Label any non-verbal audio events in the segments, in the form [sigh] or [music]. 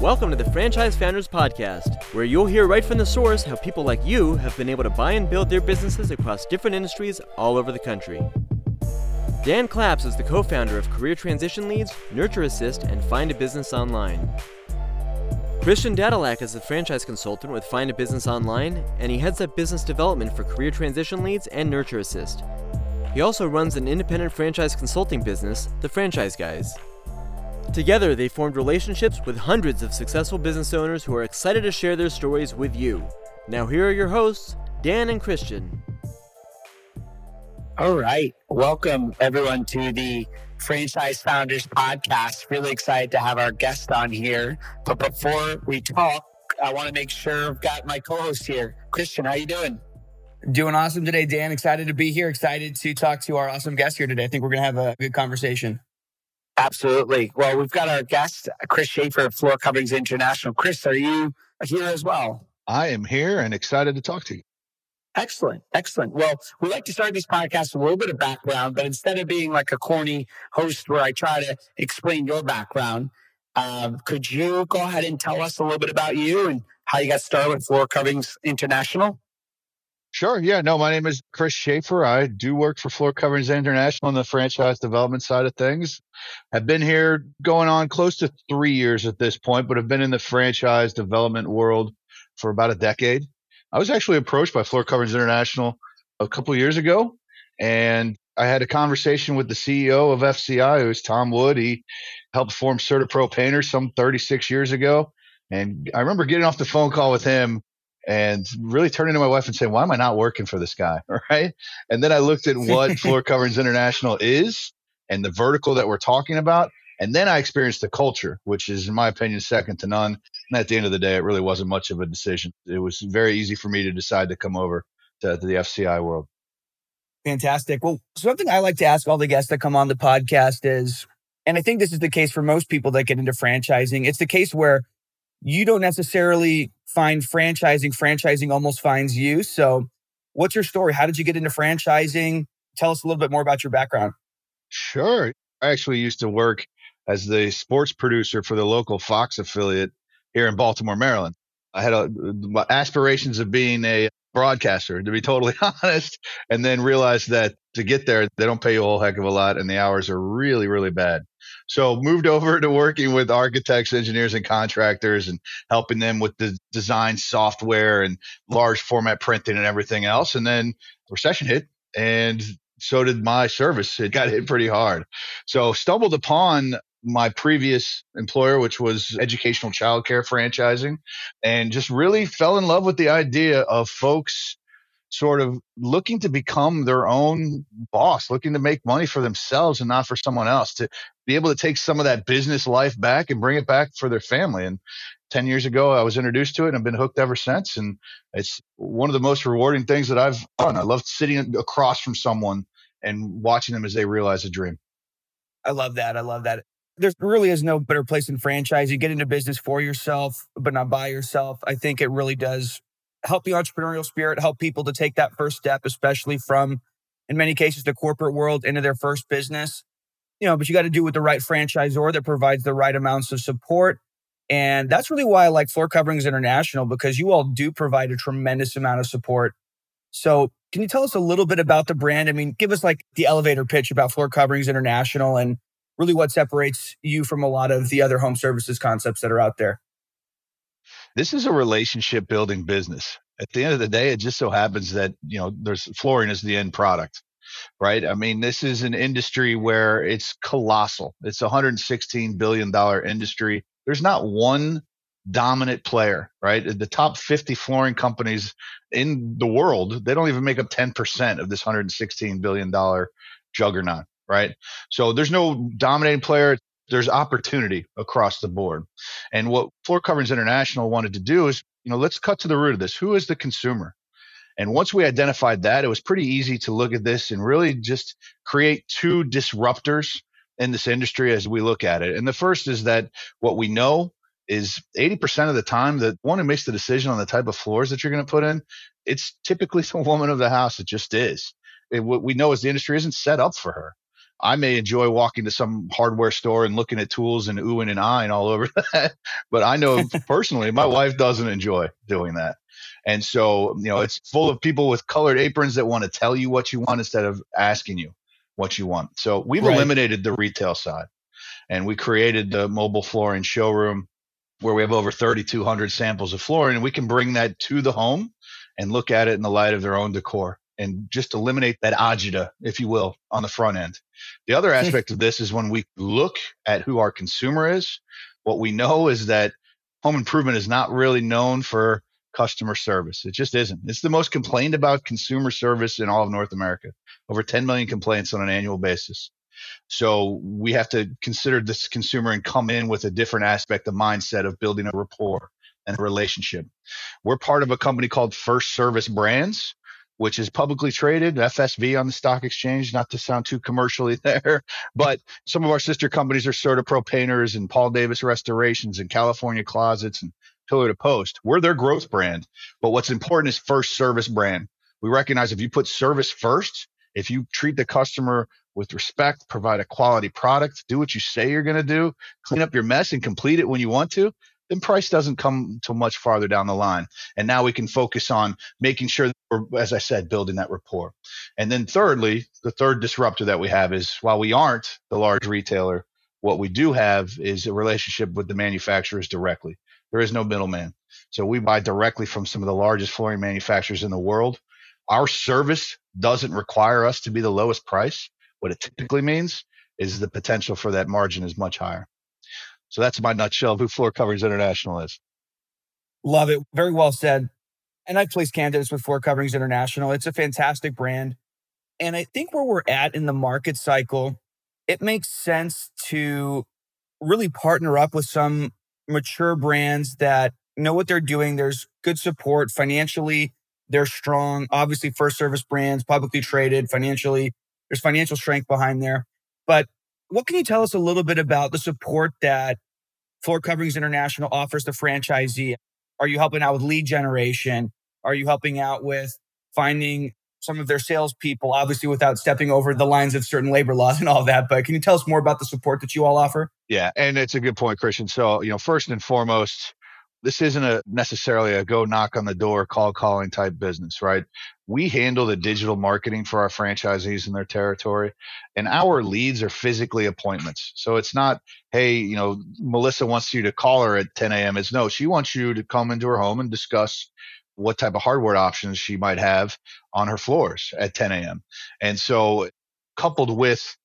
Welcome to the Franchise Founders Podcast, where you'll hear right from the source how people like you have been able to buy and build their businesses across different industries all over the country. Dan Claps is the co founder of Career Transition Leads, Nurture Assist, and Find a Business Online. Christian Dadulak is a franchise consultant with Find a Business Online, and he heads up business development for Career Transition Leads and Nurture Assist. He also runs an independent franchise consulting business, The Franchise Guys. Together, they formed relationships with hundreds of successful business owners who are excited to share their stories with you. Now, here are your hosts, Dan and Christian. All right. Welcome, everyone, to the Franchise Founders Podcast. Really excited to have our guest on here. But before we talk, I want to make sure I've got my co-host here. Christian, how you doing? Doing awesome today, Dan. Excited to be here. Excited to talk to our awesome guest here today. I think we're going to have a good conversation. Absolutely. Well, we've got our guest, Chris Shaffer of Floor Coverings International. Chris, are you here as well? I am here and excited to talk to you. Excellent. Excellent. Well, we like to start these podcasts with a little bit of background, but instead of being like a corny host where I try to explain your background, um, could you go ahead and tell us a little bit about you and how you got started with Floor Coverings International? Sure. Yeah. No, my name is Chris Shaffer. I do work for Floor Coverings International on the franchise development side of things. I've been here going on close to three years at this point, but I've been in the franchise development world for about a decade. I was actually approached by Floor Coverings International a couple years ago, and I had a conversation with the CEO of FCI, who's Tom Wood. He helped form CertaPro Painters some 36 years ago. And I remember getting off the phone call with him and really turning to my wife and saying, why am I not working for this guy? [laughs] Right. And then I looked at what [laughs] Floor Coverings International is and the vertical that we're talking about. And then I experienced the culture, which is, in my opinion, second to none. And at the end of the day, it really wasn't much of a decision. It was very easy for me to decide to come over to, to the FCI world. Fantastic. Well, something I like to ask all the guests that come on the podcast is, and I think this is the case for most people that get into franchising, it's the case where you don't necessarily find franchising, franchising almost finds you. So, what's your story? How did you get into franchising? Tell us a little bit more about your background. Sure. I actually used to work as the sports producer for the local Fox affiliate here in Baltimore, Maryland. I had a, uh, aspirations of being a broadcaster, to be totally [laughs] honest, and then realize that to get there, they don't pay you a whole heck of a lot and the hours are really, really bad. So moved [laughs] over to working with architects, engineers, and contractors and helping them with the design software and large format printing and everything else. And then the recession hit and so did my service. It got hit pretty hard. So stumbled upon my previous employer, which was educational childcare franchising, and just really fell in love with the idea of folks sort of looking to become their own boss, looking to make money for themselves and not for someone else, to be able to take some of that business life back and bring it back for their family. And 10 years ago, I was introduced to it and I've been hooked ever since. And it's one of the most rewarding things that I've done. I love sitting across from someone and watching them as they realize a dream. I love that. I love that. There really is no better place than franchise. You get into business for yourself, but not by yourself. I think it really does help the entrepreneurial spirit, help people to take that first step, especially from, in many cases, the corporate world into their first business. You know, but you got to do with the right franchisor that provides the right amounts of support. And that's really why I like Floor Coverings International because you all do provide a tremendous amount of support. So, can you tell us a little bit about the brand? I mean, give us like the elevator pitch about Floor Coverings International and really what separates you from a lot of the other home services concepts that are out there. This is a relationship building business. At the end of the day, it just so happens that, you know, there's flooring is the end product, right? I mean, this is an industry where it's colossal. It's a $116 billion industry. There's not one dominant player, right? The top 50 flooring companies in the world, they don't even make up 10% of this $116 billion juggernaut, right? So there's no dominating player there's opportunity across the board. And what Floor Coverings International wanted to do is, you know, let's cut to the root of this. Who is the consumer? And once we identified that, it was pretty easy to look at this and really just create two disruptors in this industry as we look at it. And the first is that what we know is 80% of the time the one who makes the decision on the type of floors that you're going to put in, it's typically [laughs] the woman of the house. It just is. It, what we know is the industry isn't set up for her I may enjoy walking to some hardware store and looking at tools and oohing and eyeing all over [laughs] that. but I know [laughs] personally, my wife doesn't enjoy doing that. And so, you know, it's full of people with colored aprons that want to tell you what you want instead of asking you what you want. So we've right. eliminated the retail side and we created the mobile flooring showroom where we have over 3,200 samples of flooring and we can bring that to the home and look at it in the light of their own decor and just eliminate that agita, if you will, on the front end. The other aspect of this is when we look at who our consumer is, what we know is that home improvement is not really known for customer service. It just isn't. It's the most complained about consumer service in all of North America. Over 10 million complaints on an annual basis. So we have to consider this consumer and come in with a different aspect, of mindset of building a rapport and a relationship. We're part of a company called First Service Brands, which is publicly traded, FSV on the stock exchange, not to sound too commercially [laughs] there, but some of our sister companies are CertaPro Painters and Paul Davis Restorations and California Closets and Pillar to Post. We're their growth brand. But what's important is first service brand. We recognize if you put service first, if you treat the customer with respect, provide a quality product, do what you say you're going to do, clean up your mess and complete it when you want to, then price doesn't come till much farther down the line. And now we can focus on making sure that we're, as I said, building that rapport. And then thirdly, the third disruptor that we have is while we aren't the large retailer, what we do have is a relationship with the manufacturers directly. There is no middleman. So we buy directly from some of the largest flooring manufacturers in the world. Our service doesn't require us to be the lowest price. What it typically means is the potential for that margin is much higher. So that's my nutshell of who Floor Coverings International is. Love it. Very well said. And I've placed candidates with Floor Coverings International. It's a fantastic brand. And I think where we're at in the market cycle, it makes sense to really partner up with some mature brands that know what they're doing. There's good support financially. They're strong. Obviously, first service brands, publicly traded financially. There's financial strength behind there. But what can you tell us a little bit about the support that Floor Coverings International offers the franchisee? Are you helping out with lead generation? Are you helping out with finding some of their salespeople, obviously without stepping over the lines of certain labor laws and all that. But can you tell us more about the support that you all offer? Yeah, and it's a good point, Christian. So, you know, first and foremost, this isn't a necessarily a go knock on the door, call calling type business, right? We handle the digital marketing for our franchisees in their territory, and our leads are physically appointments. So it's not, hey, you know, Melissa wants you to call her at 10 a.m. It's no, she wants you to come into her home and discuss what type of hardware options she might have on her floors at 10 a.m. And so, coupled with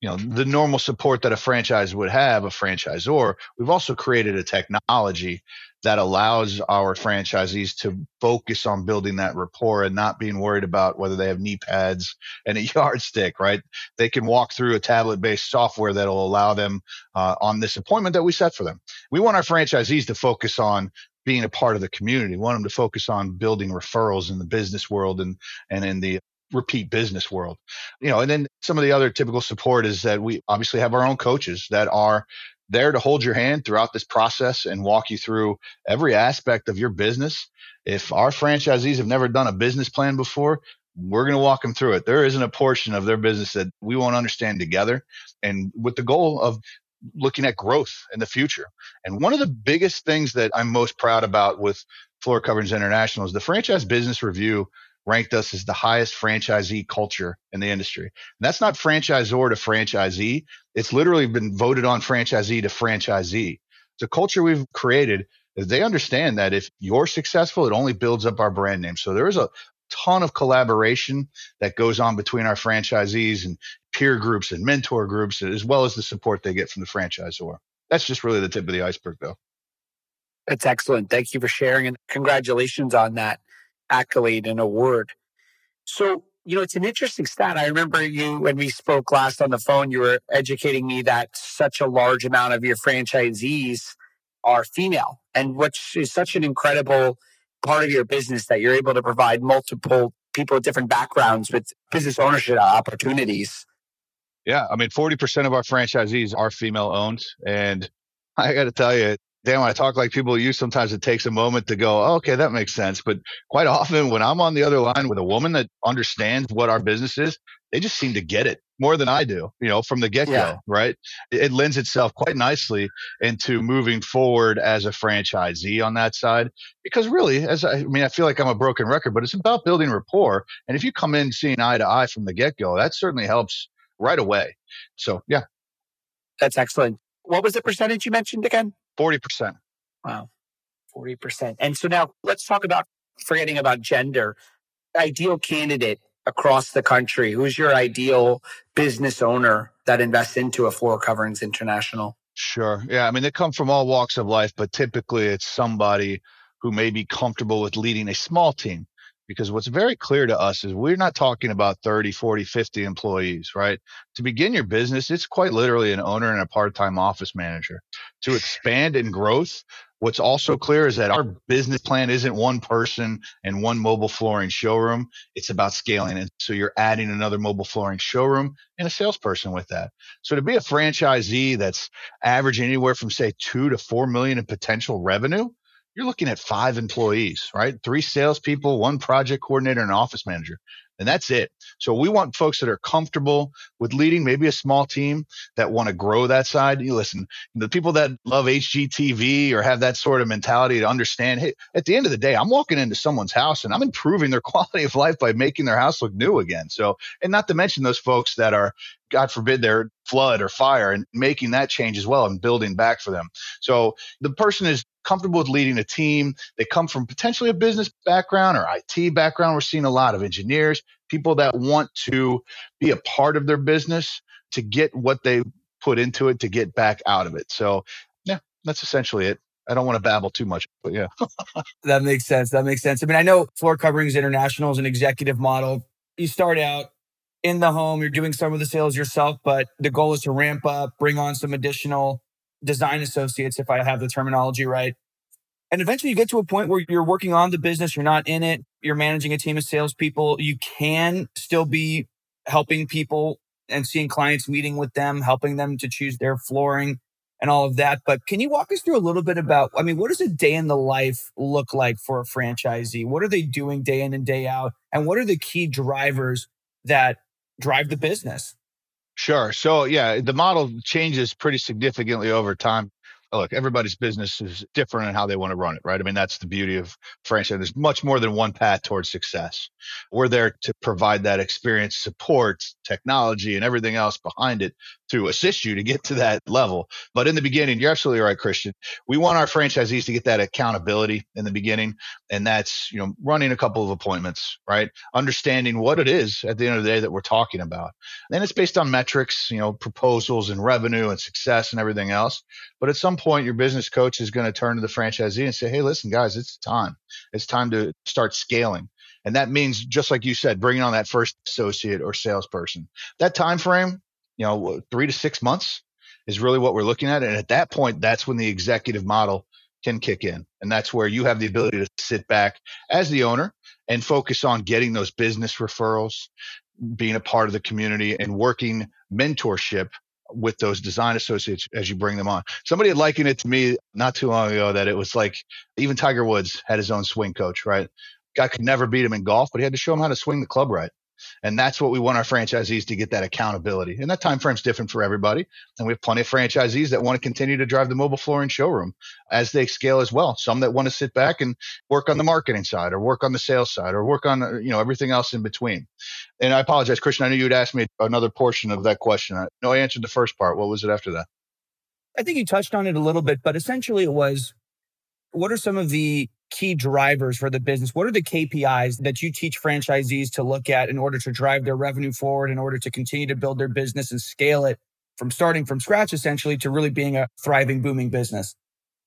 you know the normal support that a franchise would have a franchisor we've also created a technology that allows our franchisees to focus on building that rapport and not being worried about whether they have knee pads and a [laughs] yardstick, right? They can walk through a tablet based software that'll allow them uh, on this appointment that we set for them. We want our franchisees to focus on being a part of the community. We want them to focus on building referrals in the business world and, and in the repeat business world. You know, and then some of the other typical support is that we obviously have our own coaches that are there to hold your hand throughout this process and walk you through every aspect of your business. If our franchisees have never done a business plan before, we're going to walk them through it. There isn't a portion of their business that we won't understand together and with the goal of looking at growth in the future. And one of the biggest things that I'm most proud about with Floor Coverings International is the franchise business review ranked us as the highest franchisee culture in the industry. And that's not franchisor to franchisee. It's literally been voted on franchisee to franchisee. The culture we've created is they understand that if you're successful, it only builds up our brand name. So there is a ton of collaboration that goes on between our franchisees and peer groups and mentor groups, as well as the support they get from the franchisor. That's just really the tip of the iceberg, though. That's excellent. Thank you for sharing and congratulations on that accolade and award. So, you know, it's an interesting stat. I remember you when we spoke last on the phone, you were educating me that such a large amount of your franchisees are female, and which is such an incredible part of your business that you're able to provide multiple people with different backgrounds with business ownership opportunities. Yeah, I mean, 40% of our franchisees are female owned. And I got to tell you, Dan, when I talk like people you, sometimes it takes a moment to go, oh, okay, that makes sense. But quite often when I'm on the other line with a woman that understands what our business is, they just seem to get it. more than I do, you know, from the get go, yeah. right? It, it, lends itself quite nicely into moving forward as a franchisee on that side. Because really, as I, I mean, I feel like I'm a broken record, but it's about building rapport. And if you come in seeing eye to eye from the get go, that certainly helps right away. So, yeah. That's excellent. What was the percentage you mentioned again? 40%. Wow. 40%. And so now let's talk about forgetting about gender. Ideal candidate across the country? Who's your ideal business owner that invests into a Floor Coverings International? Sure. Yeah. I mean, they come from all walks of life, but typically it's somebody who may be comfortable with leading a small team. Because what's very clear to us is we're not talking about 30, 40, 50 employees, right? To begin your business, it's quite literally an owner and a part time office manager. To expand in growth, What's also clear is that our business plan isn't one person and one mobile flooring showroom. It's about scaling. And so you're adding another mobile flooring showroom and a salesperson with that. So to be a franchisee that's averaging anywhere from say two to four million in potential revenue, you're looking at five employees, right? Three salespeople, one project coordinator, and an office manager and that's it. So we want folks that are comfortable with leading maybe a small team that want to grow that side. You listen, the people that love HGTV or have that sort of mentality to understand, hey, at the end of the day, I'm walking into someone's house and I'm improving their [laughs] quality of life by making their house look new again. So, and not to mention those folks that are, God forbid, they're flood or fire and making that change as well and building back for them. So the person is comfortable with leading a team. They come from potentially a business background or IT background. We're seeing a lot of engineers, people that want to be a part of their business to get what they put into it to get back out of it. So, yeah, that's essentially it. I don't want to babble too much, but yeah. [laughs] that makes sense. That makes sense. I mean, I know Floor Coverings International is an executive model. You start out in the home, you're doing some of the sales yourself, but the goal is to ramp up, bring on some additional design associates, if I have the terminology right. And eventually you get to a point where you're working on the business, you're not in it, you're managing a team of salespeople. You can still be helping people and seeing clients, meeting with them, helping them to choose their flooring and all of that. But can you walk us through a little bit about, I mean, what does a day in the life look like for a franchisee? What are they doing day in and day out? And what are the key drivers that drive the business? Sure. So yeah, the model changes pretty significantly over time. Look, everybody's business is different in how they want to run it, right? I mean, that's the beauty of franchise. There's much more than one path towards success. We're there to provide that experience, support, technology, and everything else behind it to assist you to get to that level. But in the beginning, you're absolutely right, Christian. We want our franchisees to get that accountability in the beginning. And that's, you know, running a couple of appointments, right? Understanding what it is at the end of the day that we're talking about. And it's based on metrics, you know, proposals and revenue and success and everything else. But at some point, your business coach is going to turn to the franchisee and say, Hey, listen, guys, it's time. It's time to start scaling. And that means, just like you said, bringing on that first associate or salesperson. That time frame you know, three to six months is really what we're looking at. And at that point, that's when the executive model can kick in. And that's where you have the ability to sit back as the owner and focus on getting those business referrals, being a part of the community and working mentorship with those design associates as you bring them on. Somebody had likened it to me not too long ago that it was like even Tiger Woods had his own swing coach, right? Guy could never beat him in golf, but he had to show him how to swing the club right. And that's what we want our franchisees to get that accountability. And that time frame's different for everybody. And we have plenty of franchisees that want to continue to drive the mobile floor and showroom as they scale as well. Some that want to sit back and work on the marketing side or work on the sales side or work on, you know, everything else in between. And I apologize, Christian. I knew you'd asked me another portion of that question. I know I answered the first part. What was it after that? I think you touched on it a little bit, but essentially it was what are some of the key drivers for the business? What are the KPIs that you teach franchisees to look at in order to drive their revenue forward, in order to continue to build their business and scale it from starting from scratch, essentially, to really being a thriving, booming business?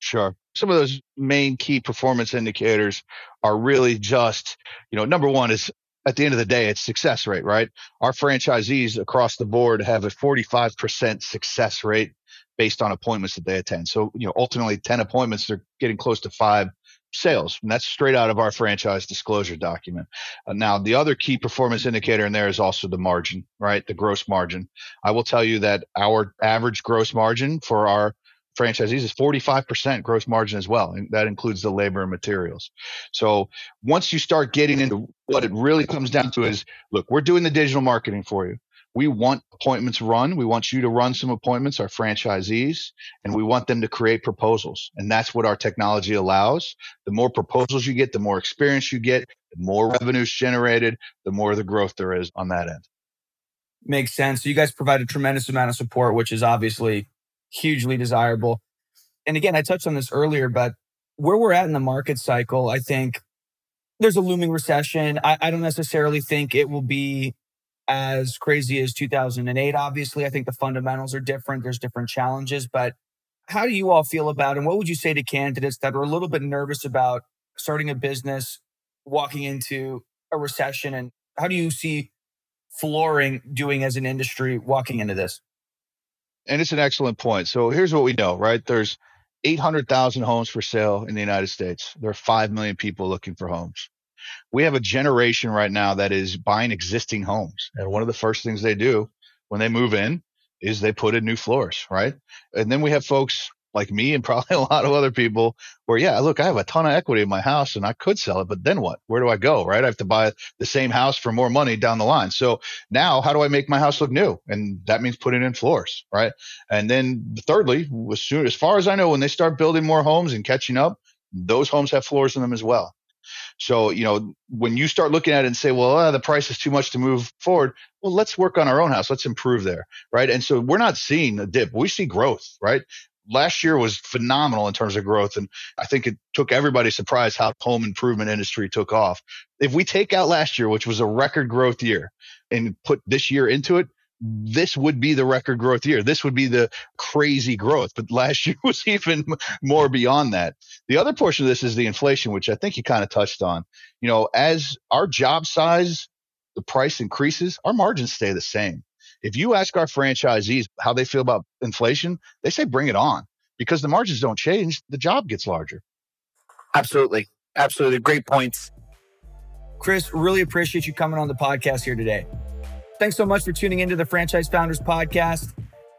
Sure. Some of those main key performance indicators are really just, you know, number one is at the end of the day, it's success rate, right? Our franchisees across the board have a 45% success rate based on appointments that they attend. So, you know, ultimately 10 appointments, they're getting close to five sales. And that's straight out of our franchise disclosure document. Uh, now, the other key performance indicator in there is also the margin, right? The gross margin. I will tell you that our average gross margin for our franchisees is 45% gross margin as well. And that includes the labor and materials. So once you start getting into what it really comes down to is look, we're doing the digital marketing for you. We want appointments run. We want you to run some appointments, our franchisees, and we want them to create proposals. And that's what our technology allows. The more proposals you get, the more experience you get, the more revenues generated, the more the growth there is on that end. Makes sense. So you guys provide a tremendous amount of support, which is obviously hugely desirable. And again, I touched on this earlier, but where we're at in the market cycle, I think there's a looming recession. I, I don't necessarily think it will be as crazy as 2008. Obviously, I think the fundamentals are different. There's different challenges, but how do you all feel about it? and what would you say to candidates that are a little bit nervous about starting a business, walking into a recession, and how do you see flooring doing as an industry walking into this? And it's an excellent point. So here's what we know, right? There's 800,000 homes for sale in the United States. There are 5 million people looking for homes. We have a generation right now that is buying existing homes. And one of the first things they do when they move in is they put in new floors, right? And then we have folks like me and [laughs] probably a lot of other people where, yeah, look, I have a ton of equity in my house and I could sell it, but then what? Where do I go? Right. I have to buy the same house for more money down the line. So now how do I make my house look new? And that means putting in floors. Right. And then thirdly, as soon as far as I know, when they start building more homes and catching up, those homes have floors in them as well. So, you know, when you start looking at it and say, well, uh, the price is too much to move forward, well, let's work on our own house. Let's improve there. Right. And so we're not seeing a dip. We see growth. Right last year was phenomenal in terms of growth. And I think it took everybody surprised how home improvement industry took off. If we take out last year, which was a record growth year and put this year into it, this would be the record growth year. This would be the crazy growth. But last [laughs] year was even more beyond that. The other portion of this is the inflation, which I think you kind of touched on. You know, as our job size, the price increases, our margins stay the same. If you ask our franchisees how they feel about inflation, they say bring it on because the margins don't change. The job gets larger. Absolutely. Absolutely. Great points. Chris, really appreciate you coming on the podcast here today. Thanks so much for tuning into the Franchise Founders Podcast.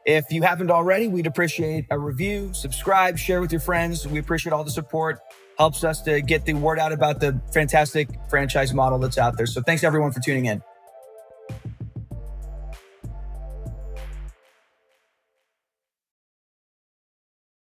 If you haven't already, we'd appreciate a review, subscribe, share with your friends. We appreciate all the support. Helps us to get the word out about the fantastic franchise model that's out there. So thanks everyone for tuning in.